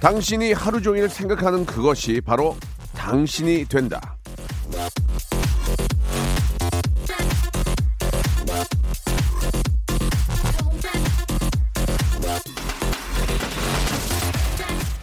당신이 하루 종일 생각하는 그것이 바로 당신이 된다.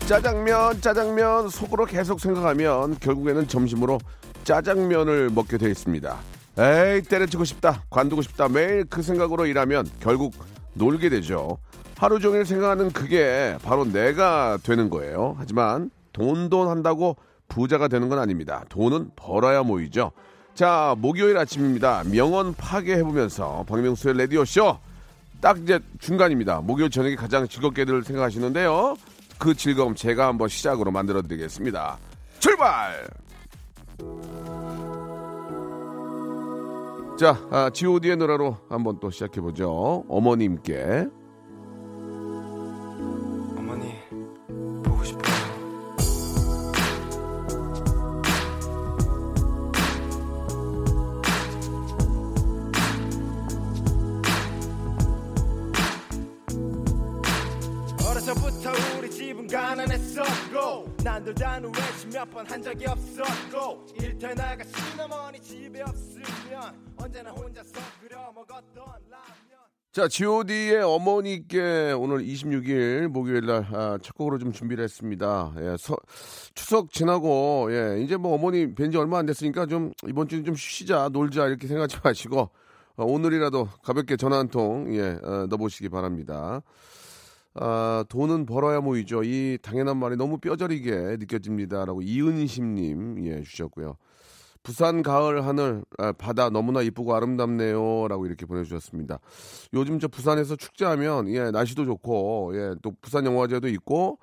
짜장면, 짜장면 속으로 계속 생각하면 결국에는 점심으로 짜장면을 먹게 되어 있습니다. 에이, 때려치고 싶다, 관두고 싶다, 매일 그 생각으로 일하면 결국 놀게 되죠. 하루 종일 생각하는 그게 바로 내가 되는 거예요. 하지만 돈 돈 한다고 부자가 되는 건 아닙니다. 돈은 벌어야 모이죠. 자, 목요일 아침입니다. 명언 파괴해보면서 박명수의 라디오쇼. 딱 이제 중간입니다. 목요일 저녁에 가장 즐겁게들 생각하시는데요. 그 즐거움 제가 한번 시작으로 만들어 드리겠습니다. 출발! 자, 아, god의 노래로 한번 또 시작해보죠. 어머님께. 난돌다는 외식 몇번 한 적이 없었고 일터에 나가 시어머니 집에 없으면 언제나 혼자서 끓여 먹었던 라면 자, god의 어머니께 오늘 26일 목요일 날 아, 첫 곡으로 좀 준비를 했습니다. 예, 서- 추석 지나고 예, 이제 뭐 어머니 뵌 지 얼마 안 됐으니까 좀 이번 주는 좀 쉬자, 놀자 이렇게 생각하지 마시고 어, 오늘이라도 가볍게 전화 한 통 예, 어, 넣어보시기 바랍니다. 아, 돈은 벌어야 모이죠. 이 당연한 말이 너무 뼈저리게 느껴집니다라고 이은심님 예, 주셨고요. 부산 가을 하늘 아, 바다 너무나 이쁘고 아름답네요라고 이렇게 보내주셨습니다. 요즘 저 부산에서 축제하면 예 날씨도 좋고 예또 부산 영화제도 있고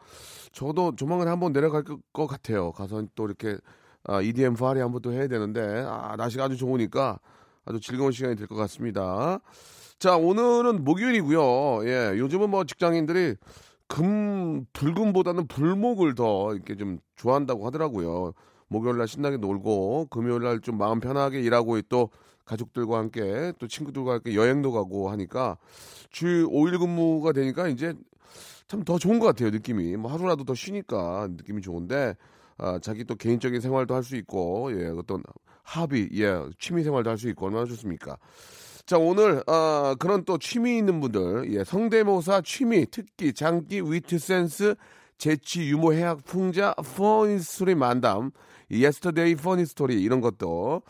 저도 조만간 한번 내려갈 것- 것 같아요. 가서 또 이렇게 아, EDM 파리 한번 또 해야 되는데 아, 날씨가 아주 좋으니까 아주 즐거운 시간이 될 것 같습니다. 자 오늘은 목요일이고요. 예 요즘은 뭐 직장인들이 금 불금보다는 불목을 더 이렇게 좀 좋아한다고 하더라고요. 목요일 날 신나게 놀고 금요일 날 좀 마음 편하게 일하고 또 가족들과 함께 또 친구들과 함께 여행도 가고 하니까 주 5일 근무가 되니까 이제 참 더 좋은 것 같아요 느낌이 뭐 하루라도 더 쉬니까 느낌이 좋은데 아, 자기 또 개인적인 생활도 할 수 있고 예 어떤 합의 예 취미 생활도 할 수 있고 얼마나 좋습니까 자 오늘 아, 그런 또 취미 있는 분들 예 성대모사 취미 특기 장기 위트 센스 재치 유머 해학 풍자 funny story 만담 yesterday funny story 이런 것도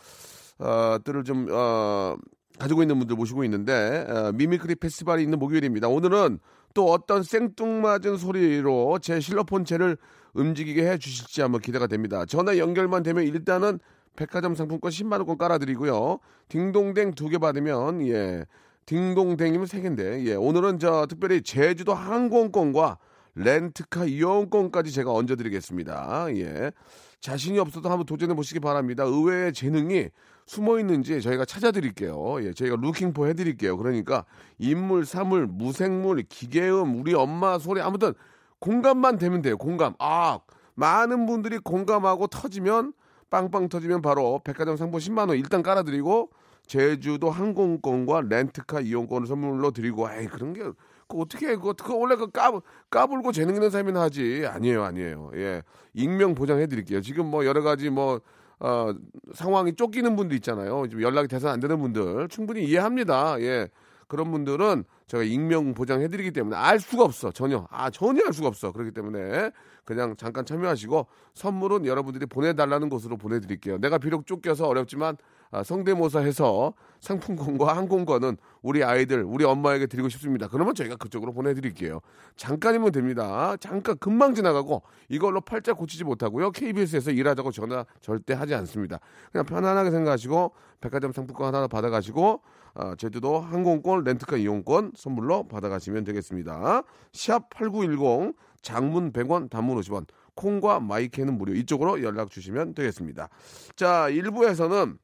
어, 들을 좀 어, 가지고 있는 분들 모시고 있는데 어, mimicry 페스티벌이 있는 목요일입니다. 오늘은 또 어떤 생뚱맞은 소리로 제 실로폰체를 움직이게 해 주실지 한번 기대가 됩니다. 전화 연결만 되면 일단은 백화점 상품권 10만 원권 깔아드리고요. 딩동댕 두 개 받으면 예 딩동댕이면 세 개인데 예 오늘은 저 특별히 제주도 항공권과 렌트카 이용권까지 제가 얹어드리겠습니다. 예 자신이 없어도 한번 도전해 보시기 바랍니다. 의외의 재능이 숨어 있는지 저희가 찾아드릴게요. 예, 저희가 루킹포 해드릴게요. 그러니까 인물, 사물, 무생물, 기계음, 우리 엄마 소리 아무튼 공감만 되면 돼요. 공감. 아 많은 분들이 공감하고 터지면 빵빵 터지면 바로 백화점 상품 10만 원 일단 깔아드리고 제주도 항공권과 렌트카 이용권을 선물로 드리고. 에이 그런 게그 어떻게 해? 그거, 그거 원래 그 까, 까불고 재능 있는 사람이나 하지. 아니에요 아니에요. 예. 익명 보장해 드릴게요. 지금 뭐 여러 가지 뭐 어, 상황이 쫓기는 분들 있잖아요. 지금 연락이 돼서 안 되는 분들. 충분히 이해합니다. 예 그런 분들은 제가 익명 보장해 드리기 때문에 알 수가 없어. 전혀. 아 전혀 알 수가 없어. 그렇기 때문에 그냥 잠깐 참여하시고 선물은 여러분들이 보내달라는 곳으로 보내드릴게요. 내가 비록 쫓겨서 어렵지만 아, 성대모사 해서 상품권과 항공권은 우리 아이들, 우리 엄마에게 드리고 싶습니다. 그러면 저희가 그쪽으로 보내드릴게요. 잠깐이면 됩니다. 잠깐 금방 지나가고 이걸로 팔자 고치지 못하고요. KBS에서 일하자고 전화 절대 하지 않습니다. 그냥 편안하게 생각하시고 백화점 상품권 하나 받아가시고 아, 제주도 항공권, 렌트카 이용권 선물로 받아가시면 되겠습니다. 샵 8910 장문 100원, 단문 50원. 콩과 마이크는 무료. 이쪽으로 연락 주시면 되겠습니다. 자, 1부에서는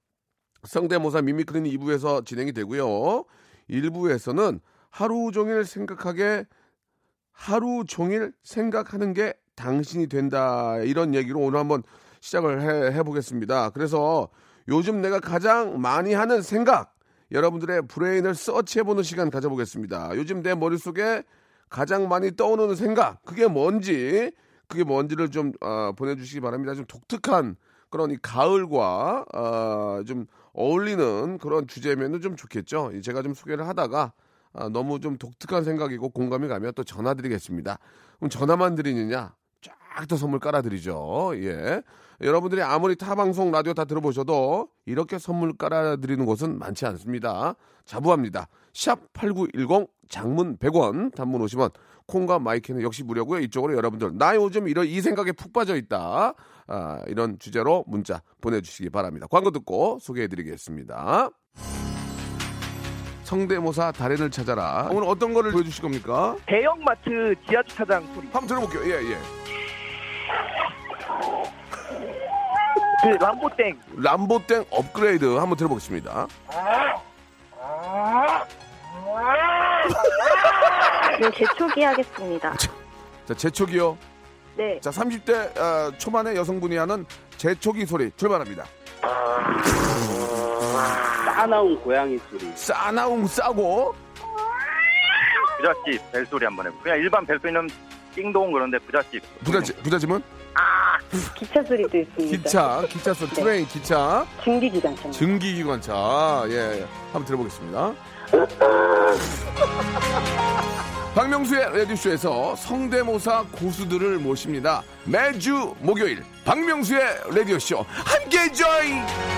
성대모사 미미크리는 2부에서 진행이 되고요. 1부에서는 하루 종일 생각하게 하루 종일 생각하는 게 당신이 된다. 이런 얘기로 오늘 한번 시작을 해, 해보겠습니다. 그래서 요즘 내가 가장 많이 하는 생각, 여러분들의 브레인을 서치해보는 시간 가져보겠습니다. 요즘 내 머릿속에 가장 많이 떠오르는 생각, 그게 뭔지, 그게 뭔지를 좀 어, 보내주시기 바랍니다. 좀 독특한 그런 이 가을과 어, 좀 어울리는 그런 주제면은 좀 좋겠죠. 제가 좀 소개를 하다가 아, 너무 좀 독특한 생각이고 공감이 가면 또 전화 드리겠습니다. 그럼 전화만 드리느냐? 쫙 더 선물 깔아드리죠. 예. 여러분들이 아무리 타 방송 라디오 다 들어보셔도 이렇게 선물 깔아드리는 곳은 많지 않습니다. 자부합니다. 샵 8910 장문 100원, 단문 50원, 콩과 마이크는 역시 무료고요. 이쪽으로 여러분들 나 요즘 이런 이 생각에 푹 빠져 있다. 아, 이런 주제로 문자 보내주시기 바랍니다. 광고 듣고 소개해드리겠습니다. 성대모사 달인을 찾아라. 오늘 어떤 거를 보여주실 겁니까? 대형마트 지하주차장 소리. 한번 들어볼게요. 예, 예. 그 람보땡. 람보땡 업그레이드 한번 들어보겠습니다. 네, 제초기 하겠습니다. 자, 제초기요. 네, 자, 30대 어, 초반의 여성분이 하는 제초기 소리 출발합니다. 싸나운 고양이 소리. 싸나움 싸고 부잣집 벨소리 한번 해보 그냥 일반 벨소리는 띵동 그런데 부잣집 부잣집, 부잣집은 기차 소리도 있습니다. 기차, 기차 소리, train, 기차, 증기기관차. 증기기관차. 예, 예. 한번 들어보겠습니다. 박명수의 라디오쇼에서 성대모사 고수들을 모십니다. 매주 목요일 박명수의 라디오쇼 함께 join!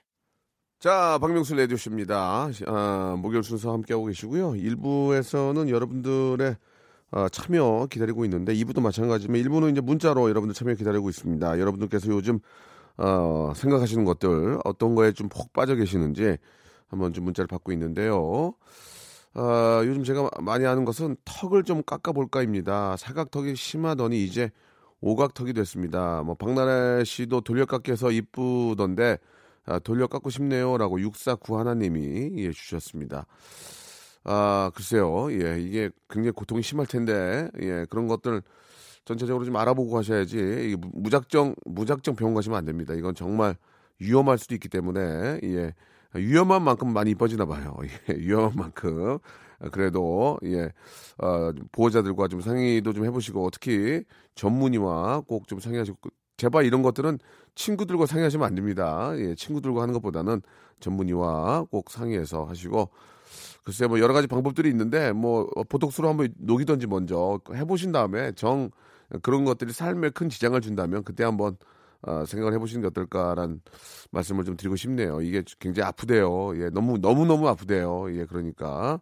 자, 박명수 라디오쇼입니다. 아, 목요일 순서 함께하고 계시고요. 1부에서는 여러분들의 아, 참여 기다리고 있는데 2부도 마찬가지지만 1부는 이제 문자로 여러분들 참여 기다리고 있습니다. 여러분들께서 요즘 어, 생각하시는 것들 어떤 거에 좀 폭 빠져 계시는지 한번 좀 문자를 받고 있는데요. 아, 요즘 제가 많이 하는 것은 턱을 좀 깎아볼까입니다. 사각턱이 심하더니 이제 오각턱이 됐습니다. 뭐 박나래 씨도 돌려깎기해서 이쁘던데 아, 돌려깎고 싶네요라고 649 하나님이 예, 주셨습니다. 아 글쎄요, 예 이게 굉장히 고통이 심할 텐데 예 그런 것들 전체적으로 좀 알아보고 하셔야지 이게 무- 무작정 무작정 병원 가시면 안 됩니다. 이건 정말 위험할 수도 있기 때문에 예 위험한 만큼 많이 이뻐지나 봐요. 예, 위험한 만큼 아, 그래도 예 어, 보호자들과 좀 상의도 좀 해보시고 특히 전문의와 꼭 좀 상의하시고 제발 이런 것들은 친구들과 상의하시면 안 됩니다. 예, 친구들과 하는 것보다는 전문의와 꼭 상의해서 하시고 글쎄 뭐 여러 가지 방법들이 있는데 뭐 보톡스로 한번 녹이든지 먼저 해보신 다음에 정 그런 것들이 삶에 큰 지장을 준다면 그때 한번 어, 생각을 해보시는 게 어떨까라는 말씀을 좀 드리고 싶네요. 이게 굉장히 아프대요. 예, 너무 너무 너무 아프대요. 예, 그러니까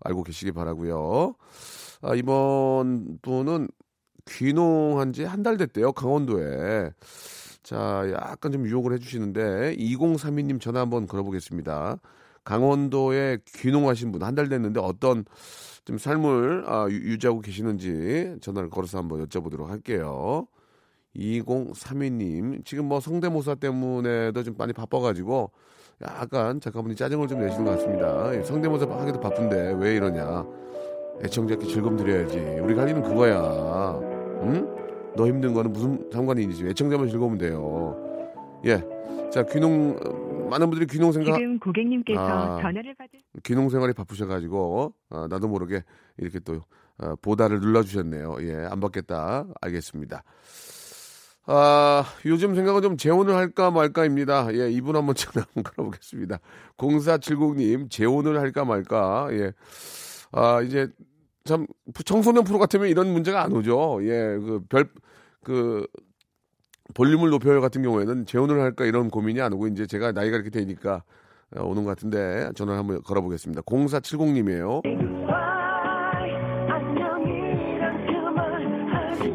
알고 계시기 바라고요. 아, 이번 분은 귀농한 지 한 달 됐대요. 강원도에. 자, 약간 좀 유혹을 해주시는데 2032님 전화 한번 걸어보겠습니다. 강원도에 귀농하신 분 한 달 됐는데 어떤 좀 삶을 아, 유- 유지하고 계시는지 전화를 걸어서 한번 여쭤보도록 할게요. 2032님 지금 뭐 성대모사 때문에도 좀 많이 바빠가지고 약간 작가분이 짜증을 좀 내시는 것 같습니다. 예, 성대모사 하기도 바쁜데 왜 이러냐? 애청자께 즐거움 드려야지. 할 일은 그거야. 응? 너 힘든 거는 무슨 상관이 있지? 애청자만 즐거우면 돼요. 예. 자, 귀농 어, 많은 분들이 귀농 생각 지금 고객님께서 아. 전화를 받을 귀농 생활이 바쁘셔 가지고 어, 나도 모르게 이렇게 또 어, 보다를 눌러 주셨네요. 예, 안 받겠다. 알겠습니다. 아, 요즘 생각은 좀 재혼을 할까 말까입니다. 예, 이분 한번 전화 한번 걸어보겠습니다. 0470님, 재혼을 할까 말까. 예. 아, 이제 참 청소년 프로 같으면 이런 문제가 안 오죠. 예, 그 별, 그, 볼륨을 높여요 같은 경우에는 재혼을 할까 이런 고민이 안 오고 이제 제가 나이가 이렇게 되니까 어, 오는 것 같은데 전화 한번 걸어보겠습니다. 0470님이에요.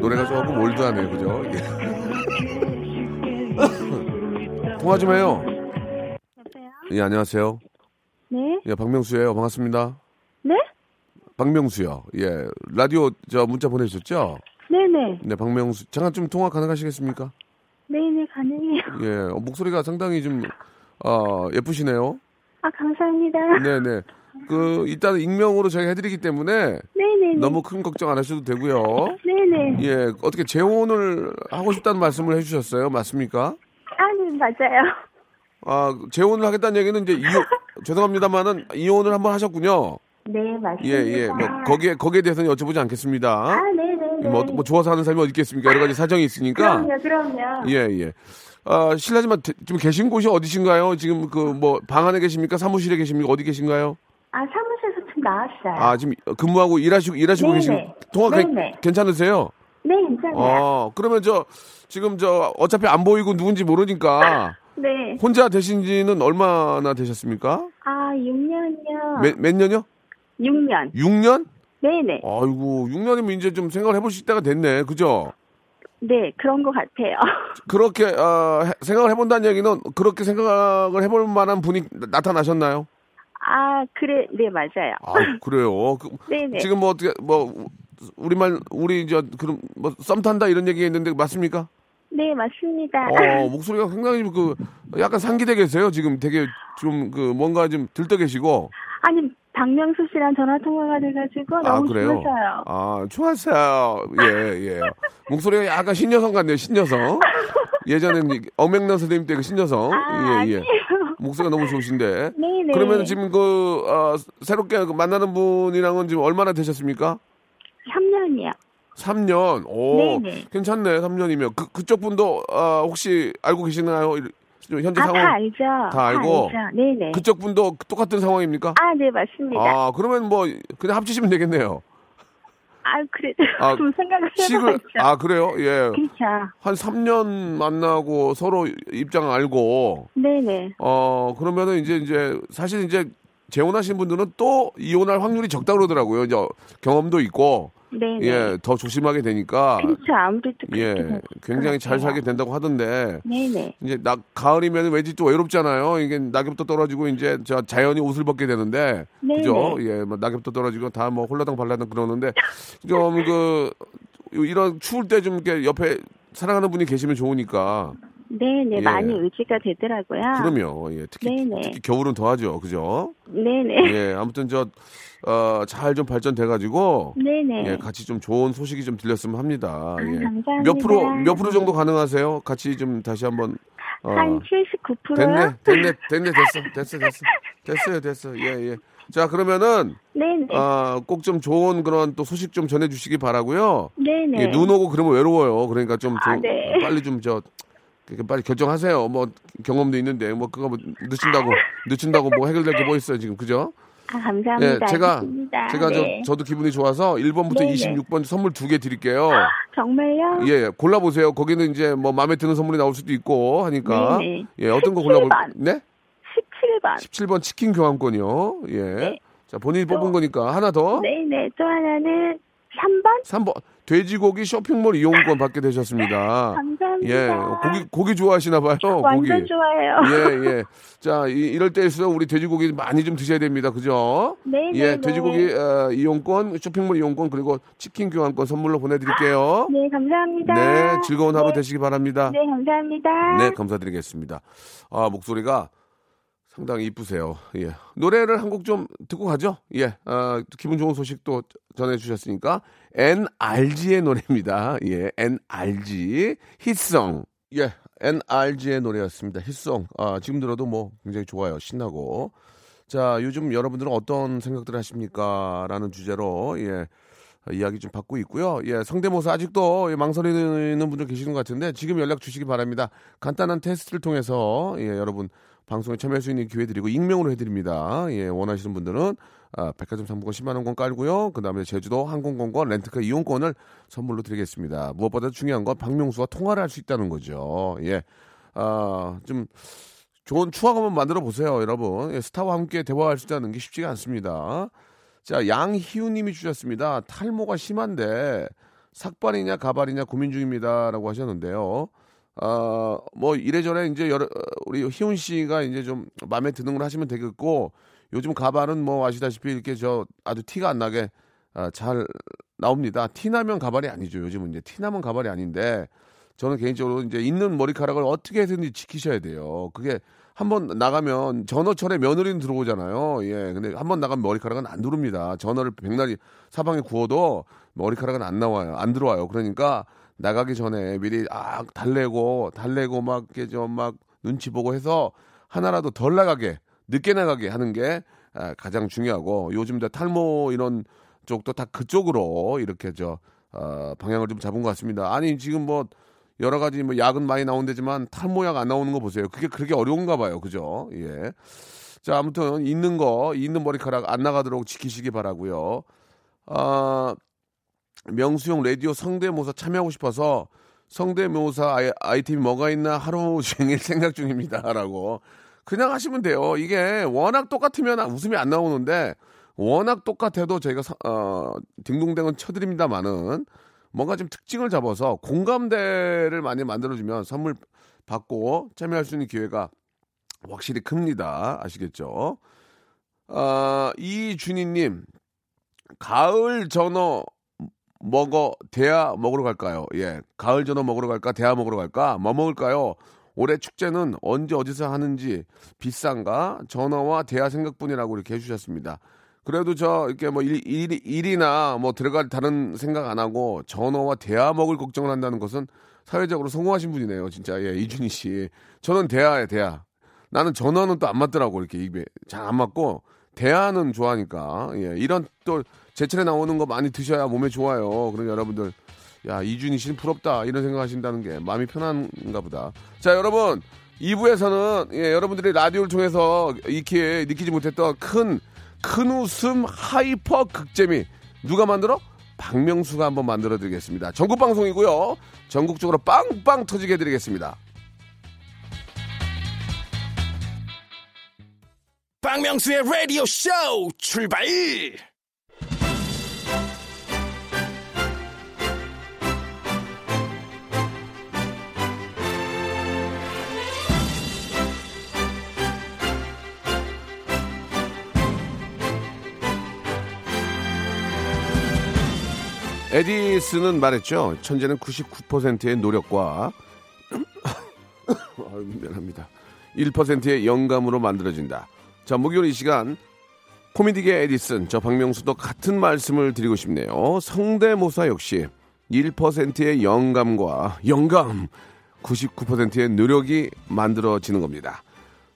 노래가 조금 올드하네요, 그죠? 예. 통화 좀 해요. 여보세요? 예, 안녕하세요. 네? 예, 박명수예요. 반갑습니다. 네? 박명수요. 예, 라디오 저 문자 보내주셨죠? 네네. 네, 박명수. 잠깐 좀 통화 가능하시겠습니까? 네네, 가능해요. 예, 어, 목소리가 상당히 좀 어, 예쁘시네요. 아, 감사합니다. 네, 네. 그 일단 익명으로 저희가 해드리기 때문에 네네. 너무 큰 걱정 안 하셔도 되고요. 네네. 예, 어떻게 재혼을 하고 싶다는 말씀을 해주셨어요? 맞습니까? 아, 네, 맞아요. 아, 재혼을 하겠다는 얘기는 이제 이혼, 죄송합니다만은 이혼을 한번 하셨군요. 네, 맞습니다. 예, 예. 뭐, 거기에, 거기에 대해서는 여쭤보지 않겠습니다. 아, 네네네. 뭐, 뭐, 좋아서 하는 사람이 어디 있겠습니까? 여러 가지 사정이 있으니까. 그럼요, 그럼요. 예, 예. 아, 실례지만 대- 지금 계신 곳이 어디신가요? 지금 그 뭐, 방 안에 계십니까? 사무실에 계십니까? 어디 계신가요? 아, 사무실에서 좀 나왔어요. 아, 지금 근무하고 일하시고, 일하시고 네네. 계신, 통화 괜- 네네. 괜찮으세요? 네, 괜찮아요. 어, 그러면 저, 지금 저, 어차피 안 보이고 누군지 모르니까, 네. 혼자 되신 지는 얼마나 되셨습니까? 아, 6년이요. 몇, 몇 년이요? 6년. 6년? 네네. 아이고, 6년이면 이제 좀 생각을 해보실 때가 됐네. 그죠? 네, 그런 것 같아요. 그렇게, 어, 해- 생각을 해본다는 얘기는 그렇게 생각을 해볼 만한 분이 나- 나타나셨나요? 아, 그래, 네, 맞아요. 아, 그래요. 그, 네네. 지금 뭐 어떻게, 뭐, 우리말, 우리, 저, 그럼, 뭐, 썸 탄다 이런 얘기 했는데 맞습니까? 네, 맞습니다. 어, 목소리가 굉장히 그, 약간 상기돼 계세요. 지금 되게 좀 그, 뭔가 좀 들떠 계시고. 아니, 박명수 씨랑 전화 통화가 돼가지고 아, 너무 그래요? 좋으셔요. 아, 좋았어요. 예, 예. 목소리가 약간 신여성 같네요, 신여성. 예전엔 이 엄앵란 선생님 때 그 신여성. 아, 예, 예. 목소리가 너무 좋으신데. 네네. 그러면 지금 그, 어, 새롭게 그 만나는 분이랑은 지금 얼마나 되셨습니까? 3년이요. 3년. 오, 네네. 괜찮네, 3년이면. 그, 그쪽 분도, 아, 혹시 알고 계시나요? 현재 아, 상황. 다 알죠. 다 알고? 알죠. 네네. 그쪽 분도 똑같은 상황입니까? 아, 네, 맞습니다. 아, 아, 그러면 뭐, 그냥 합치시면 되겠네요. 그래도 아, 좀 생각을 해봐야죠. 아, 그래요? 예. 그렇죠. 한 3년 만나고 서로 입장 알고, 네네. 어, 그러면은 이제, 이제, 사실 이제 재혼하신 분들은 또 이혼할 확률이 적다 그러더라고요. 이제 경험도 있고, 네네. 예, 더 조심하게 되니까, 그렇죠. 아무래도 예, 될 굉장히 것 잘. 살게 된다고 하던데, 네네. 이제 낙, 가을이면 왠지 또 외롭잖아요. 이게 낙엽도 떨어지고 이제 저 자연이 옷을 벗게 되는데, 네네. 그죠? 예, 뭐 낙엽도 떨어지고 다 뭐 홀라당 발라당 그러는데 좀 그 이런 추울 때 좀 이렇게 옆에 사랑하는 분이 계시면 좋으니까. 네네. 예. 많이 의지가 되더라고요. 그럼요. 예, 특히 네네. 특히 겨울은 더하죠. 그죠? 네네. 예, 아무튼 저 어, 잘 좀 발전돼 가지고 네네. 예, 같이 좀 좋은 소식이 좀 들렸으면 합니다. 아, 예. 감사합니다. 몇 프로 몇 프로 정도 가능하세요? 같이 좀 다시 한번 어, 한 79%요? 됐네, 됐네, 됐네, 됐어, 됐어, 됐어, 됐어요, 됐어. 예, 예. 자, 그러면은 네네. 아, 꼭 좀 좋은 그런 또 소식 좀 전해주시기 바라고요. 네네. 예, 눈 오고 그러면 외로워요. 그러니까 좀, 아, 좀 네. 빨리 좀 저 빨리 결정하세요. 뭐 경험도 있는데 뭐 그거 뭐 늦춘다고 늦춘다고 뭐 해결될 게 뭐 있어요 지금 그죠? 아, 감사합니다. 예, 제가 알겠습니다. 제가 네. 저 저도 기분이 좋아서 1번부터 네네. 26번 선물 두 개 드릴게요. 정말요? 예, 골라 보세요. 거기는 이제 뭐 마음에 드는 선물이 나올 수도 있고 하니까 네네. 예, 어떤 거 골라 볼 17번. 네? 17번. 17번 치킨 교환권이요. 예. 네. 자, 본인이 뽑은 거니까 하나 더. 네 네. 또 하나는 3번? 3번 돼지고기 쇼핑몰 이용권 받게 되셨습니다. 감사합니다. 예, 고기 고기 좋아하시나 봐요. 완전 고기. 좋아해요. 예, 예. 자, 이, 럴 때일수록 우리 돼지고기 많이 좀 드셔야 됩니다. 그죠? 네네. 예, 돼지고기 어, 이용권, 쇼핑몰 이용권 그리고 치킨 교환권 선물로 보내드릴게요. 네, 감사합니다. 네, 즐거운 하루 네. 되시기 바랍니다. 네, 감사합니다. 네, 감사드리겠습니다. 아, 목소리가 상당히 이쁘세요. 예. 노래를 한 곡 좀 듣고 가죠. 예. 아, 기분 좋은 소식 또 전해주셨으니까. NRG의 노래입니다. 예. NRG. 히송. 예. NRG의 노래였습니다. 히송. 아, 지금 들어도 뭐 굉장히 좋아요. 신나고. 자, 요즘 여러분들은 어떤 생각들 하십니까? 라는 주제로, 예, 이야기 좀 받고 있고요. 예, 성대모사 아직도 예, 망설이는 분들 계시는 것 같은데 지금 연락 주시기 바랍니다. 간단한 테스트를 통해서, 예, 여러분 방송에 참여할 수 있는 기회 드리고 익명으로 해드립니다. 예, 원하시는 분들은 아, 백화점 상품권 10만 원권 깔고요. 그 다음에 제주도 항공권과 렌트카 이용권을 선물로 드리겠습니다. 무엇보다 중요한 건 박명수와 통화를 할 수 있다는 거죠. 예, 아, 좀 좋은 추억 한번 만들어 보세요, 여러분. 예, 스타와 함께 대화할 수 있다는 게 쉽지가 않습니다. 자, 양희우님이 주셨습니다. 탈모가 심한데 삭발이냐 가발이냐 고민 중입니다라고 하셨는데요. 아, 뭐 이래저래 이제 여러 우리 희훈 씨가 이제 좀 마음에 드는 걸 하시면 되겠고 요즘 가발은 뭐 아시다시피 이렇게 저 아주 티가 안 나게 아, 잘 나옵니다. 티 나면 가발이 아니죠. 요즘은 이제 티 나면 가발이 아닌데 저는 개인적으로 이제 있는 머리카락을 어떻게 해서든지 지키셔야 돼요. 그게 한번 나가면 전어철에 며느리는 들어오잖아요. 예. 근데 한번 나가면 머리카락은 안 들어옵니다. 전어를 백날이 사방에 구워도 머리카락은 안 나와요. 안 들어와요. 그러니까 나가기 전에 미리 아 달래고 달래고 막 이렇게 좀 막 눈치 보고 해서 하나라도 덜 나가게 늦게 나가게 하는 게 아, 가장 중요하고 요즘 다 탈모 이런 쪽도 다 그쪽으로 이렇게 저 어, 방향을 좀 잡은 것 같습니다. 아니 지금 뭐 여러 가지 뭐 약은 많이 나온대지만 탈모약 안 나오는 거 보세요. 그게 그렇게 어려운가 봐요. 그죠? 예. 자, 아무튼 있는 거, 있는 머리카락 안 나가도록 지키시기 바라고요. 아, 명수형 라디오 성대모사 참여하고 싶어서 성대모사 아이, 아이템이 뭐가 있나 하루 종일 생각 중입니다 라고 그냥 하시면 돼요. 이게 워낙 똑같으면 웃음이 안 나오는데 워낙 똑같아도 저희가 서- 어, 딩동댕은 쳐드립니다만은 뭔가 좀 특징을 잡아서 공감대를 많이 만들어주면 선물 받고 참여할 수 있는 기회가 확실히 큽니다. 아시겠죠? 아, 이준희님, 가을 전어 먹어 대야 먹으러 갈까요? 예, 가을 전어 먹으러 갈까? 대야 먹으러 갈까? 뭐 먹을까요? 올해 축제는 언제 어디서 하는지 비싼가? 전어와 대야 생각뿐이라고 이렇게 해주셨습니다. 그래도 저 이렇게 뭐 일, 일, 일 이나 뭐 들어갈 다른 생각 안 하고 전어와 대야 먹을 걱정을 한다는 것은 사회적으로 성공하신 분이네요. 진짜 예, 이준희 씨. 저는 대야에 대야. 나는 전어는 또 안 맞더라고 이렇게 입에 잘 안 맞고 대야는 좋아하니까 예, 이런 또 제철에 나오는 거 많이 드셔야 몸에 좋아요. 그러니 여러분들 야 이준희 씨는 부럽다 이런 생각하신다는 게 마음이 편한가 보다. 자 여러분 2부에서는 예, 여러분들이 라디오를 통해서 익히 느끼지 못했던 큰 큰 웃음 hyper 극재미 누가 만들어? 박명수가 한번 만들어 드리겠습니다. 전국 방송이고요. 전국적으로 빵빵 터지게 해드리겠습니다. 박명수의 라디오 쇼 출발! 에디슨은 말했죠. 천재는 99%의 노력과 미안합니다. 1%의 영감으로 만들어진다. 자, 목요일 이 시간 코미디계 에디슨 저 박명수도 같은 말씀을 드리고 싶네요. 성대모사 역시 1%의 영감과 영감 99%의 노력이 만들어지는 겁니다.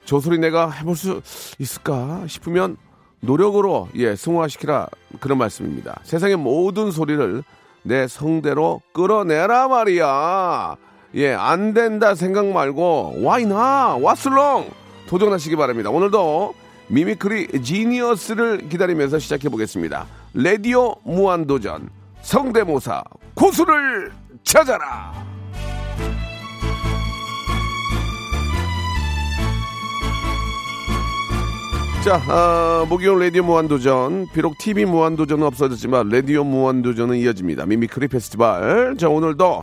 저 소리 내가 해볼 수 있을까 싶으면 노력으로 예 승화시키라 그런 말씀입니다. 세상의 모든 소리를 내 성대로 끌어내라 말이야. 예, 안 된다 생각 말고 why not what's wrong 도전하시기 바랍니다. 오늘도 mimicry genius를 기다리면서 시작해 보겠습니다. 레디오 무한도전 성대모사 고수를 찾아라. 자, 아, 목요일 라디오 무한도전. 비록 TV 무한도전은 없어졌지만 라디오 무한도전은 이어집니다. mimicry 페스티벌. 자, 오늘도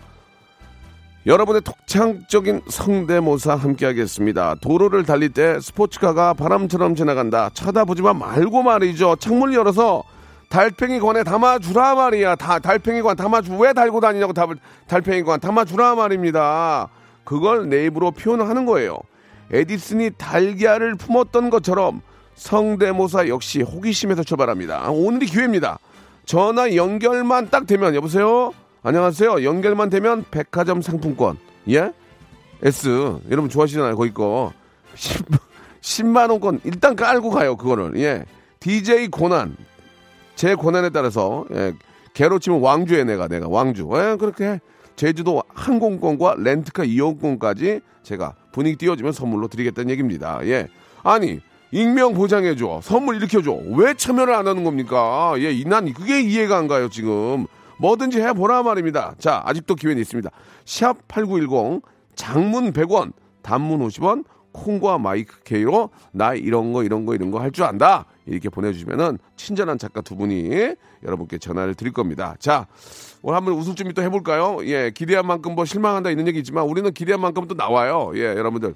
여러분의 독창적인 성대모사 함께하겠습니다. 도로를 달릴 때 스포츠카가 바람처럼 지나간다. 쳐다보지만 말고 말이죠. 창문 열어서 달팽이 관에 담아주라 말이야. 다 달팽이 관 담아주 왜 달고 다니냐고 답을 달팽이 관 담아주라 말입니다. 그걸 내 입으로 표현하는 거예요. 에디슨이 달걀을 품었던 것처럼 성대모사 역시 호기심에서 출발합니다. 오늘이 기회입니다. 전화 연결만 딱 되면 여보세요. 안녕하세요. 연결만 되면 백화점 상품권. 예? S 여러분 좋아하시잖아요 거기 거 10, 10 만 원권 일단 깔고 가요 그거를 예 DJ 고난 제 고난에 따라서 예 개로 치면 왕주에 내가 내가 왕주 예 그렇게 해. 제주도 항공권과 렌트카 이용권까지 제가 분위기 띄워주면 선물로 드리겠다는 얘기입니다 예 아니 익명 보장해줘 선물 일으켜줘 왜 참여를 안 하는 겁니까 예 난 그게 이해가 안 가요 지금 뭐든지 해보라 말입니다 자 아직도 기회는 있습니다 샵 8910 장문 100원, 단문 50원, 콩과 마이크 K로 나 이런 거 이런 거 이런 거 할 줄 안다. 이렇게 보내주시면은 친절한 작가 두 분이 여러분께 전화를 드릴 겁니다. 자, 오늘 한번 웃을 준비 또 해볼까요? 예, 기대한 만큼 뭐 실망한다 이런 얘기 있지만 우리는 기대한 만큼 또 나와요. 예, 여러분들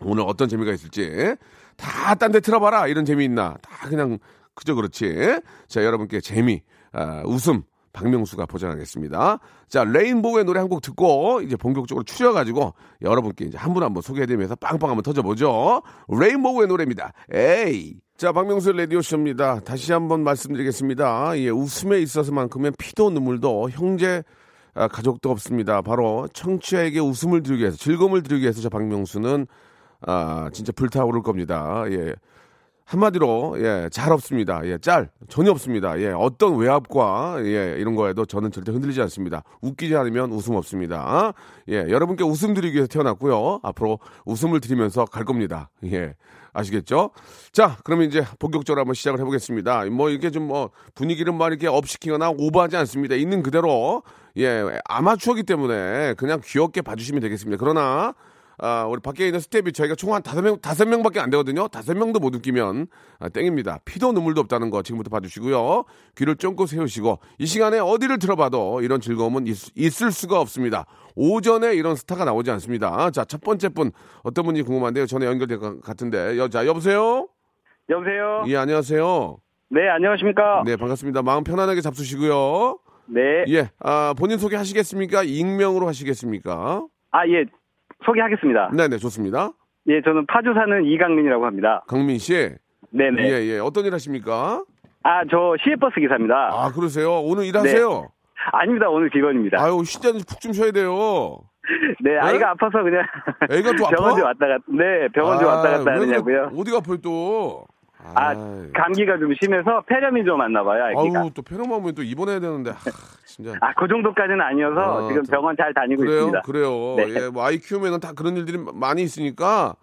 오늘 어떤 재미가 있을지 다 딴 데 틀어봐라 이런 재미 있나? 다 그냥 그저 그렇지. 자, 여러분께 재미, 아, 웃음 박명수가 보장하겠습니다. 자, 레인보우의 노래 한 곡 듣고 이제 본격적으로 추려가지고 여러분께 이제 한 분한분 소개해드리면서 빵빵 한번 터져보죠. 레인보우의 노래입니다. A. 자, 박명수의 라디오 쇼입니다. 다시 한번 말씀드리겠습니다. 예, 웃음에 있어서만큼은 피도 눈물도 형제 아, 가족도 없습니다. 바로 청취자에게 웃음을 드리기 위해서 즐거움을 드리기 위해서 저 박명수는 아, 진짜 불타오를 겁니다. 예. 한마디로 예, 잘 없습니다. 예, 짤 전혀 없습니다. 예, 어떤 외압과 예, 이런 거에도 저는 절대 흔들리지 않습니다. 웃기지 않으면 웃음 없습니다. 예, 여러분께 웃음 드리기 위해서 태어났고요. 앞으로 웃음을 드리면서 갈 겁니다. 예. 아시겠죠? 자, 그러면 이제 본격적으로 한번 시작을 해보겠습니다. 뭐 이렇게 좀 뭐 분위기를 막 이렇게 업시키거나 오버하지 않습니다. 있는 그대로 예 아마추어기 때문에 그냥 귀엽게 봐주시면 되겠습니다. 그러나 아, 우리 밖에 있는 스텝이 저희가 총 한 다섯 명, 다섯 명밖에 안 되거든요. 다섯 명도 못 웃기면 아, 땡입니다. 피도 눈물도 없다는 거 지금부터 봐주시고요. 귀를 쫑긋 세우시고 이 시간에 어디를 들어봐도 이런 즐거움은 있, 을 수가 없습니다. 오전에 이런 스타가 나오지 않습니다. 자, 첫 번째 분 어떤 분이 궁금한데요. 전에 연결될 것 같은데. 여, 자, 여보세요? 여보세요? 예, 안녕하세요. 네, 안녕하십니까? 네, 반갑습니다. 마음 편안하게 잡수시고요. 네. 예, 아, 본인 소개 하시겠습니까? 익명으로 하시겠습니까? 아, 예. 소개하겠습니다. 네네, 좋습니다. 예, 저는 파주 사는 이강민이라고 합니다. 강민 씨. 네네. 예, 예. 어떤 일 하십니까? 아, 저 시외버스 기사입니다. 아, 그러세요? 오늘 일하세요? 아닙니다. 오늘 비건입니다. 아유, 쉬자니 푹좀 쉬어야 돼요. 네, 아이가 아파서 그냥 애가 또 아파? 병원 좀 왔다 갔다. 네, 병원 좀 왔다 갔다? 하느냐고요. 어디가 아파요 또? 아, 아이. 감기가 좀 심해서 폐렴이 좀 왔나 봐요, 아기가. 아유, 또 폐렴 하면 또 입원해야 되는데. 하, 진짜. 아, 그 정도까지는 아니어서 아, 지금 또- 병원 잘 다니고 그래요? 있습니다. 그래요. 네. 예, 뭐 아이 키우면은 다 그런 일들이 많이 있으니까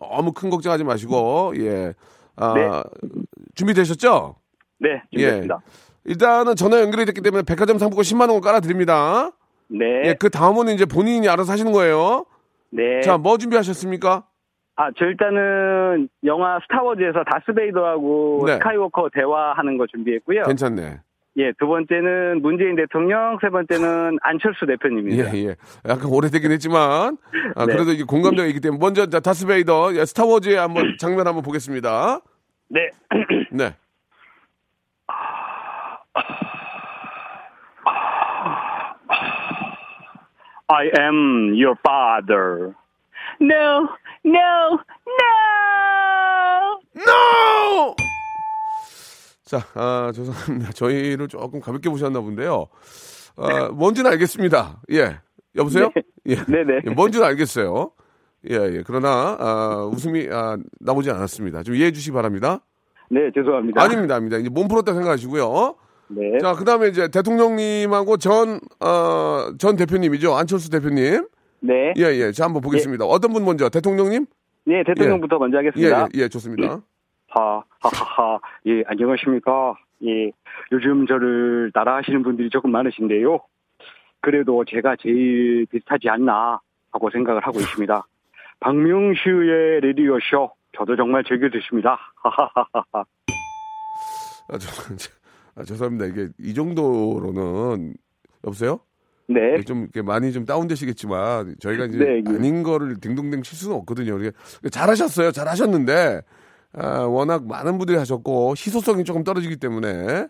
너무 큰 걱정하지 마시고 예. 아, 네. 준비되셨죠? 네, 준비했습니다. 일단은 전화 연결이 됐기 때문에 백화점 상품권 10만 원 깔아 드립니다. 네. 예, 그 다음은 이제 본인이 알아서 하시는 거예요. 네. 자, 뭐 준비하셨습니까? 아, 저 일단은 영화 스타워즈에서 다스베이더하고 네. 스카이워커 대화하는 거 준비했고요. 괜찮네. 예, 두 번째는 문재인 대통령, 세 번째는 안철수 예, 대표님입니다. 예. 약간 오래되긴 했지만, 아, 네. 그래도 이게 공감대가 있기 때문에, 먼저, 자, 다스베이더, 예, 스타워즈의 한번 장면 한번 보겠습니다. 네. 네. I am your father. No, no, no! NO! 자, 아, 죄송합니다. 저희를 조금 가볍게 보셨나 본데요. 아, 뭔지는 알겠습니다. 예. 여보세요? 네. 예. 네네. 예, 뭔지는 알겠어요. 예, 예. 그러나, 아, 웃음이, 아, 나오지 않았습니다. 좀 이해해 주시기 바랍니다. 네, 죄송합니다. 아닙니다, 아닙니다. 이제 몸 풀었다 생각하시고요. 네. 자, 그 다음에 이제 대통령님하고 전, 어, 전 대표님이죠. 안철수 대표님. 네. 예, 예. 자, 한번 보겠습니다. 어떤 분 먼저? 대통령님? 네, 대통령부터 먼저 예, 하겠습니다. 예, 예, 좋습니다. 하, 하하하. 예, 안녕하십니까. 예, 요즘 저를 따라하시는 분들이 조금 많으신데요. 그래도 제가 제일 비슷하지 않나 하고 생각을 하고 있습니다. 박명수의 레디오쇼. 저도 정말 즐겨 듣습니다. 하하하하. 아, 저, 저, 아, 죄송합니다. 이게 이 정도로는 여보세요? 네. 예, 좀 이렇게 많이 좀 다운되시겠지만 저희가 이제 네, 예. 아닌 거를 딩동댕 칠 수는 없거든요. 잘하셨어요. 잘하셨는데 아, 워낙 많은 분들이 하셨고 희소성이 조금 떨어지기 때문에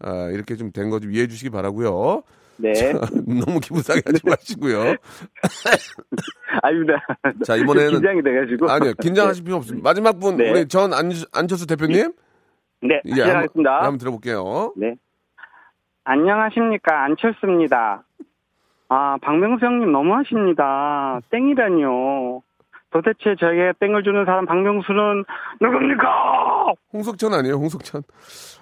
아, 이렇게 좀 된 거 좀 이해해 주시기 바라고요. 네. 너무 기분 상해 하지 마시고요. 아닙니다. 자, 이번에는- 좀 긴장이 돼 가지고. 아니요. 긴장하실 필요 없습니다. 마지막 분 네. 우리 전 안, 안철수 대표님 네, 예, 한번, 시작하겠습니다. 한번 들어볼게요. 네. 안녕하십니까. 안철수입니다. 아, 박명수 형님 너무하십니다. 땡이라니요. 도대체 저에게 땡을 주는 사람 박명수는 누굽니까? 홍석천 아니에요, 홍석천.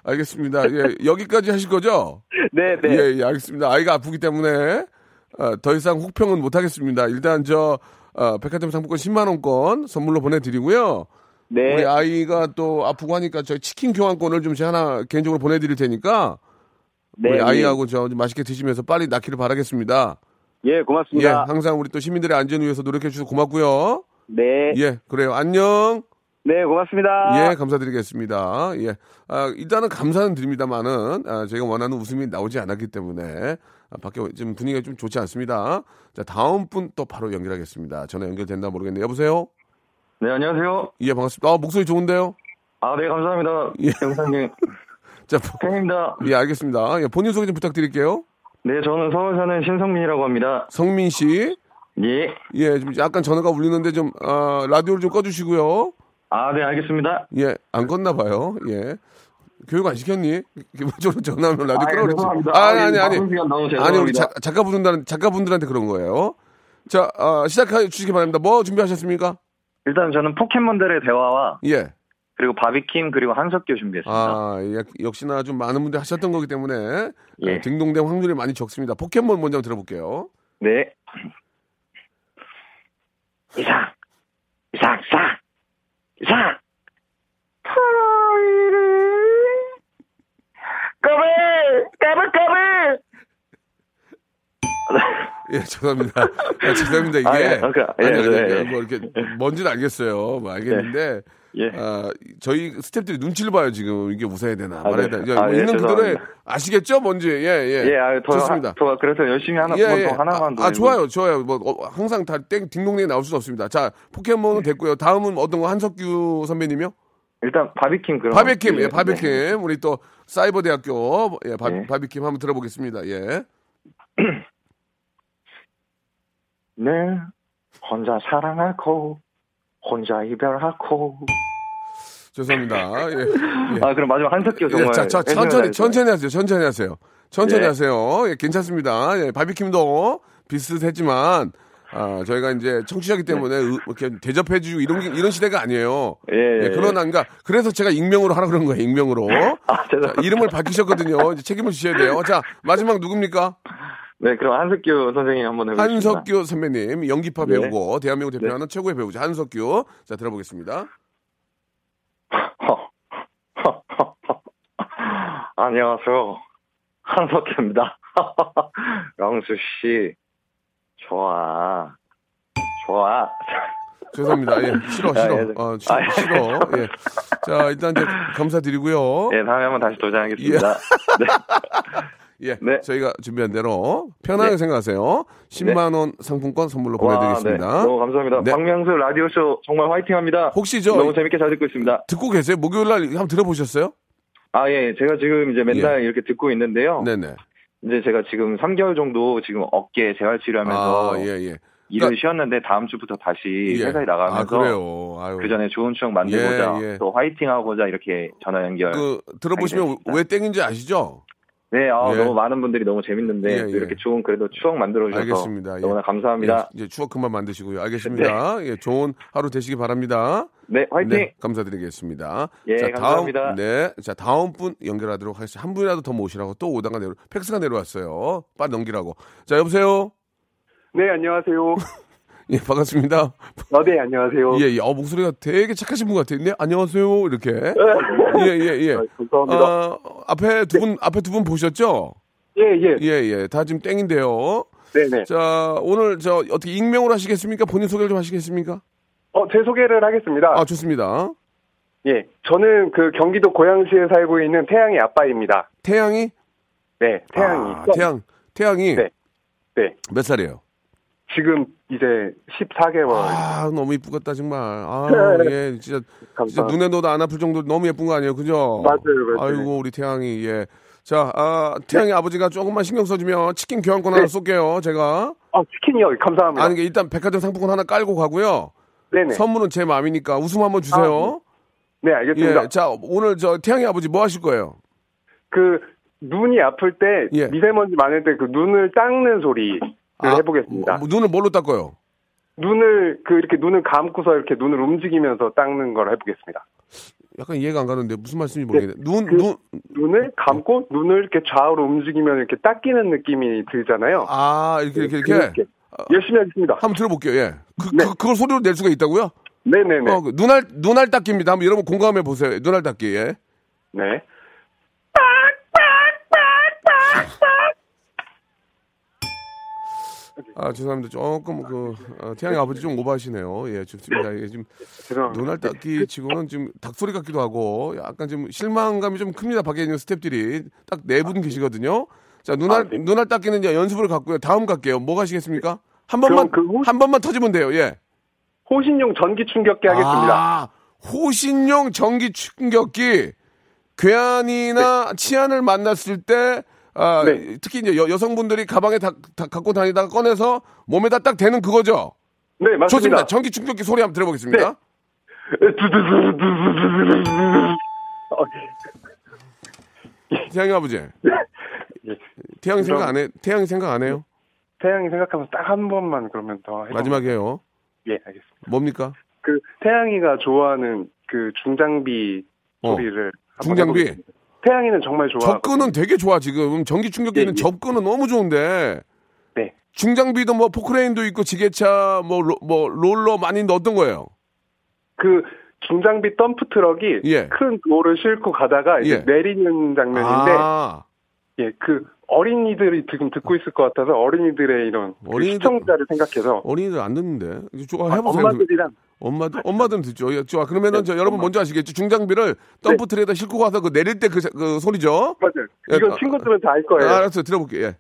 알겠습니다. 예, 여기까지 하실 거죠? 네, 네. 예, 예, 알겠습니다. 아이가 아프기 때문에 어, 더 이상 혹평은 못 하겠습니다. 일단 저 어, 백화점 상품권 10만 원권 선물로 보내드리고요. 네. 우리 아이가 또 아프고 하니까 저희 치킨 교환권을 좀 하나 개인적으로 보내드릴 테니까 네, 우리 예. 아이하고 저 맛있게 드시면서 빨리 낫기를 바라겠습니다. 예, 예, 고맙습니다. 항상 우리 또 시민들의 안전을 위해서 노력해 주셔서 고맙고요. 네. 예, 그래요. 안녕. 네, 고맙습니다. 예, 감사드리겠습니다. 예. 아, 일단은 감사는 드립니다만은, 아, 저희가 원하는 웃음이 나오지 않았기 때문에, 아, 밖에 지금 분위기가 좀 좋지 않습니다. 자, 다음 분 또 바로 연결하겠습니다. 전화 연결됐나 모르겠네요. 여보세요? 네, 안녕하세요. 예, 반갑습니다. 아, 목소리 좋은데요? 아, 네, 감사합니다. 예. 영상님. 자, 보- 팬입니다. 예, 알겠습니다. 예, 본인 소개 좀 부탁드릴게요. 네, 저는 서울 사는 신성민이라고 합니다. 성민 씨. 예. 예, 좀 약간 전화가 울리는데 좀, 아, 라디오를 좀 꺼주시고요. 아, 네, 알겠습니다. 예, 안 껐나 봐요. 예. 교육 안 시켰니? 기본적으로 전화하면 라디오 아, 끄라 그랬지. 죄송합니다. 아니, 아, 아니, 아니. 시간 너무 아니, 우리. 작, 작가분들, 작가분들한테 그런 거예요. 자, 아, 시작해 주시기 바랍니다. 뭐 준비하셨습니까? 일단 저는 포켓몬들의 대화와 예. 그리고 바비킴 그리고 한석규 준비했습니다. 아, 예, 역시나 좀 많은 분들이 하셨던 거기 때문에 예. 아, 등동댕 확률이 많이 적습니다. 포켓몬 먼저 들어볼게요. 네. 이상, 이상, 이상, 이상. 까불! 까불, 까불! 예, 죄송합니다. 아, 죄송합니다. 이게 아, 예, 아, 그, 예, 아니, 아니, 네, 아니, 예. 뭐 이렇게 뭔지는 알겠어요. 뭐 알겠는데 예. 아, 저희 스태프들이 눈치를 봐요 지금 이게 웃어야 되나 아, 말아야 네. 되나 아, 뭐 예, 있는 그대로. 아시겠죠 뭔지 예 예. 예, 아, 더, 좋습니다. 하, 더, 그래서 열심히 하나, 예, 뭐 예. 더 하나만 더. 아, 아. 좋아요, 좋아요. 뭐, 어, 항상 다 땡, 딩동댕이 나올 수는 없습니다. 자, 포켓몬은 됐고요. 다음은 어떤 거, 한석규 선배님이요? 일단 바비킴 그런. 바비킴, 예, 네. 바비킴. 우리 또, 사이버 대학교, 예, 바, 네. 바비킴 한번 들어보겠습니다. 예. 네. 혼자 사랑하고, 혼자 이별하고. 죄송합니다. 예. 예. 아, 그럼 마지막 한석규 예, 정말. 자, 자, 해줘야 천천히. 천천히 하세요. 천천히 하세요. 천천히 예. 하세요. 예, 괜찮습니다. 예, 바비킴도 비슷했지만, 아, 저희가 이제 청취자기 때문에 의- 이렇게 대접해 주고 이런, 게- 이런 시대가 아니에요. 예, 예, 예, 그러나, 그러니까, 그래서 제가 익명으로 하라 그런 거예요, 익명으로. 아, 자, 죄송합니다. 이름을 밝히셨거든요. 이제 책임을 지셔야 돼요. 자, 마지막 누굽니까? 네, 그럼 한석규 선생님 한번 해보겠습니다. 한석규 선배님, 연기파 네. 배우고, 대한민국 대표하는 최고의 배우죠. 한석규. 자, 들어보겠습니다. 안녕하세요. 한석규입니다. 영수 씨, 좋아. 좋아. 죄송합니다. 예, 싫어, 싫어. 아, 예. 어, 싫어, 아, 예. 싫어. 예. 자, 일단 이제 감사드리고요. 예, 다음에 한번 다시 도전하겠습니다. 네. 예, 네. 저희가 준비한 대로 편하게 네. 생각하세요. 10만 원 상품권 선물로 와, 보내드리겠습니다. 네. 너무 감사합니다. 네. 박명수 라디오 쇼 정말 화이팅합니다. 혹시 저 너무 재밌게 잘 듣고 있습니다. 듣고 계세요? 목요일 날 한번 들어보셨어요? 아, 예. 제가 지금 이제 맨날 이렇게 듣고 있는데요. 네네. 이제 제가 지금 3개월 정도 지금 어깨 재활 치료하면서 아, 예, 예. 일을 그러니까- 쉬었는데 다음 주부터 다시 예. 회사에 나가면서 아. 그 전에 좋은 추억 만들고자 예, 예. 또 화이팅하고자 이렇게 전화 연결. 그, 들어보시면. 왜 땡인지 아시죠? 네, 아, 예. 너무 많은 분들이 너무 재밌는데 예, 또 예. 이렇게 좋은 그래도 추억 만들어 주셔서 알겠습니다. 예. 너무나 감사합니다. 예, 이제 추억 그만 만드시고요. 알겠습니다. 예, 좋은 하루 되시기 바랍니다. 네, 화이팅. 네, 감사드리겠습니다. 예, 감사합니다. 다음, 네, 자 다음 분 연결하도록 하겠습니다. 한 분이라도 더 모시라고 또 오다가 내려 팩스가 내려왔어요. 빨리 넘기라고. 자 여보세요. 네, 안녕하세요. 예, 반갑습니다. 어, 네, 안녕하세요. 예, 예, 어 목소리가 되게 착하신 분 같아요. 네, 안녕하세요. 이렇게. 예, 예, 예. 아, 감사합니다. 아, 앞에 두 분, 앞에 두 분 보셨죠? 예, 예. 예, 예. 다 지금 땡인데요. 네네. 자, 오늘 저 어떻게 익명으로 하시겠습니까? 본인 소개를 좀 하시겠습니까? 어, 제 소개를 하겠습니다. 아, 좋습니다. 예. 저는 그 경기도 고양시에 살고 있는 태양의 아빠입니다. 태양이? 네, 태양이. 아, 태양, 태양이 네. 네. 몇 살이에요? 지금 이제 14개월. 아, 너무 이쁘겠다, 정말. 아, 예, 진짜, 진짜. 눈에 넣어도 안 아플 정도로 너무 예쁜 거 아니에요, 그죠? 맞아요, 맞아요. 아이고, 우리 태양이, 예. 자, 아, 태양이 아버지가 조금만 신경 써주면 치킨 교환권 하나 네. 쏠게요, 제가. 아, 치킨이요. 감사합니다. 아니, 일단 백화점 상품권 하나 깔고 가고요. 네네. 선물은 제 마음이니까 웃음 한번 주세요. 네, 알겠습니다. 예, 자, 오늘 저 태양이 아버지 뭐 하실 거예요? 그 눈이 아플 때 예. 미세먼지 많을 때 그 눈을 닦는 소리. 아, 해보겠습니다. 뭐, 눈을 뭘로 닦아요? 눈을 그 이렇게 눈을 감고서 이렇게 눈을 움직이면서 닦는 걸 해보겠습니다. 약간 이해가 안 가는데 무슨 말씀인지 모르겠네. 눈, 그- 눈, 눈을 감고 눈을 이렇게 좌우로 움직이면 이렇게 닦이는 느낌이 들잖아요. 아, 이렇게, 이렇게, 이렇게. 그렇게. 열심히 하겠습니다. 한번 들어볼게요, 예. 그, 네. 그, 그걸 소리로 낼 수가 있다고요? 네네네. 어, 그 눈알, 눈알 닦기입니다. 한번 여러분 공감해 보세요. 눈알 닦기, 예. 네. 아, 죄송합니다. 조금, 그, 어, 태양의 아버지 좀 오버하시네요. 예, 좋습니다. 이게 지금. 눈알 닦기 치고는 지금 닭소리 같기도 하고 약간 좀 실망감이 좀 큽니다. 밖에 있는 스탭들이 딱 네 분 계시거든요. 자, 눈알, 아, 네. 눈알 닦기는 이제 연습을 갖고요. 다음 갈게요. 뭐 가시겠습니까? 한 번만, 그 호- 한 번만 터지면 돼요. 예. 호신용 전기 충격기 하겠습니다. 아, 호신용 전기 충격기. 괴한이나 치안을 만났을 때, 아, 네. 특히 이제 여, 성분들이 가방에 다, 다 갖고 다니다가 꺼내서 몸에다 딱 대는 그거죠. 네, 맞습니다. 좋습니다. 전기 충격기 소리 한번 들어보겠습니다. 어, 태양이 아버지. 예. 태양이 생각 안 해? 태양이 생각 안 해요? 태양이 생각하면서 딱한 번만 그러면 더 해보 마지막이에요. 예, 알겠습니다. 뭡니까? 그 태양이가 좋아하는 그 중장비 어, 소리를 중장비? 태양이는 정말 좋아. 접근은 되게 좋아 지금. 전기 충격기는 예, 예. 접근은 너무 좋은데. 네. 중장비도 뭐 포크레인도 있고 지게차 뭐, 로, 뭐 롤러 많이 어떤 거예요? 그 중장비 덤프 트럭이 예. 큰 돌을 싣고 가다가 이제 예. 내리는 장면인데 아, 예, 그 어린이들이 지금 듣고 있을 것 같아서 어린이들의 이런 그 어린이들- 시청자를 생각해서 어린이들 안 듣는데. 좀 아, 해보세요. 엄마들이랑 엄마들, 엄마들은 듣죠. 예, 좋아. 그러면은 네, 저 여러분. 먼저 아시겠죠? 중장비를 덤프 트레에다 싣고 가서 그 내릴 때 그 그 소리죠? 맞아요. 예, 이건 아, 친구들은 다 알 거예요. 아, 알았어. 들어볼게요. 예.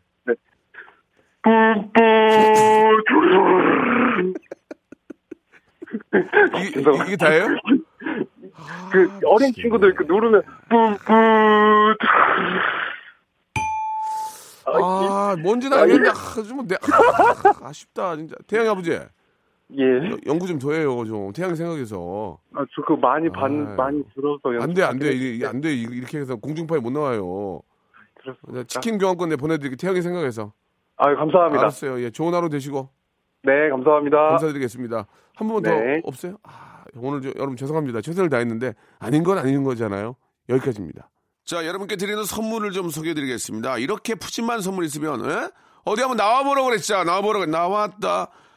이게, 이- 이게 다예요? 그 어린 친구들 그 누르면 뿜뿜 아, 뭔지는 알겠는데, 아, 좀, 내, 아, 아쉽다, 진짜. 태양이 아버지, 예. 연구 좀 더 해요, 좀. 태양 생각해서. 아, 저 그거 많이 받는 아유. 많이 들어서 안 돼, 안 돼. 이게 안 돼. 이렇게 해서 공중파에 못 나와요. 들었습니다. 치킨 교환권 내 보내드릴게요. 태양이 생각해서. 아, 감사합니다. 알았어요. 예, 좋은 하루 되시고. 네, 감사합니다. 감사드리겠습니다. 한 번더 네. 없어요? 아, 오늘 저, 여러분 죄송합니다. 최선을 다했는데 아닌 건 아닌 거잖아요. 여기까지입니다. 자, 여러분께 드리는 선물을 좀 소개해드리겠습니다. 이렇게 푸짐한 선물 있으면 에? 어디 한번 나와보라고 그랬죠. 나와보라고 그랬- 나왔다.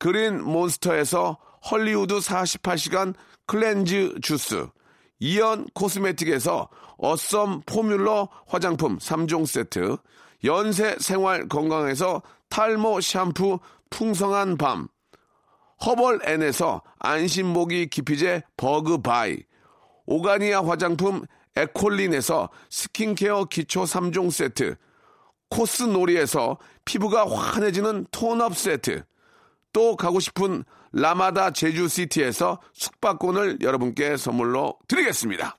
그린 몬스터에서 헐리우드 48시간 클렌즈 주스, 이연 코스메틱에서 어썸 포뮬러 화장품 3종 세트, 연세 생활 건강에서 탈모 샴푸 풍성한 밤, 허벌 앤에서 안심모기 기피제 버그바이, 오가니아 화장품 에콜린에서 스킨케어 기초 3종 세트, 코스놀이에서 피부가 환해지는 톤업 세트, 또 가고 싶은 라마다 제주시티에서 숙박권을 여러분께 선물로 드리겠습니다.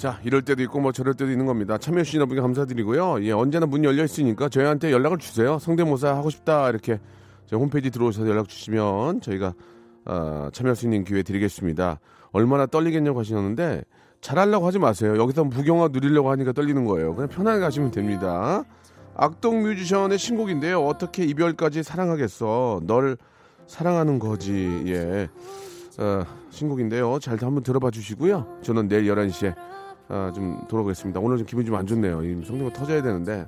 자, 이럴 때도 있고 뭐 저럴 때도 있는 겁니다. 참여해 주신 여러분께 감사드리고요. 예, 언제나 문 열려 있으니까 저희한테 연락을 주세요. 성대모사 하고 싶다 이렇게 저희 홈페이지 들어오셔서 연락 주시면 저희가 어, 참여할 수 있는 기회 드리겠습니다. 얼마나 떨리겠냐고 하시는데 잘하려고 하지 마세요. 여기서 부경화 누리려고 하니까 떨리는 거예요. 그냥 편하게 가시면 됩니다. 악동 뮤지션의 신곡인데요. 어떻게 이별까지 사랑하겠어? 널 사랑하는 거지. 예. 어, 신곡인데요. 잘 한번 들어봐 주시고요. 저는 내일 11시에 아, 좀 돌아오겠습니다. 오늘 좀 기분이 좀안 좋네요. 이 성대모사 터져야 되는데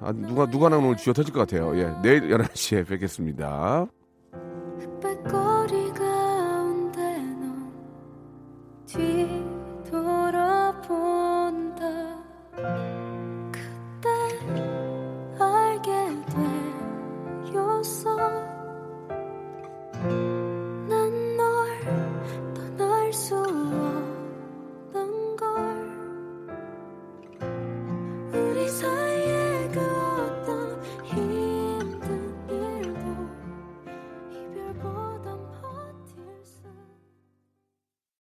아, 누가 누가 나면 오늘 쥐어 터질 것 같아요. 예, 내일 11시에 뵙겠습니다. 흑백거리 가운데 넌 뒤.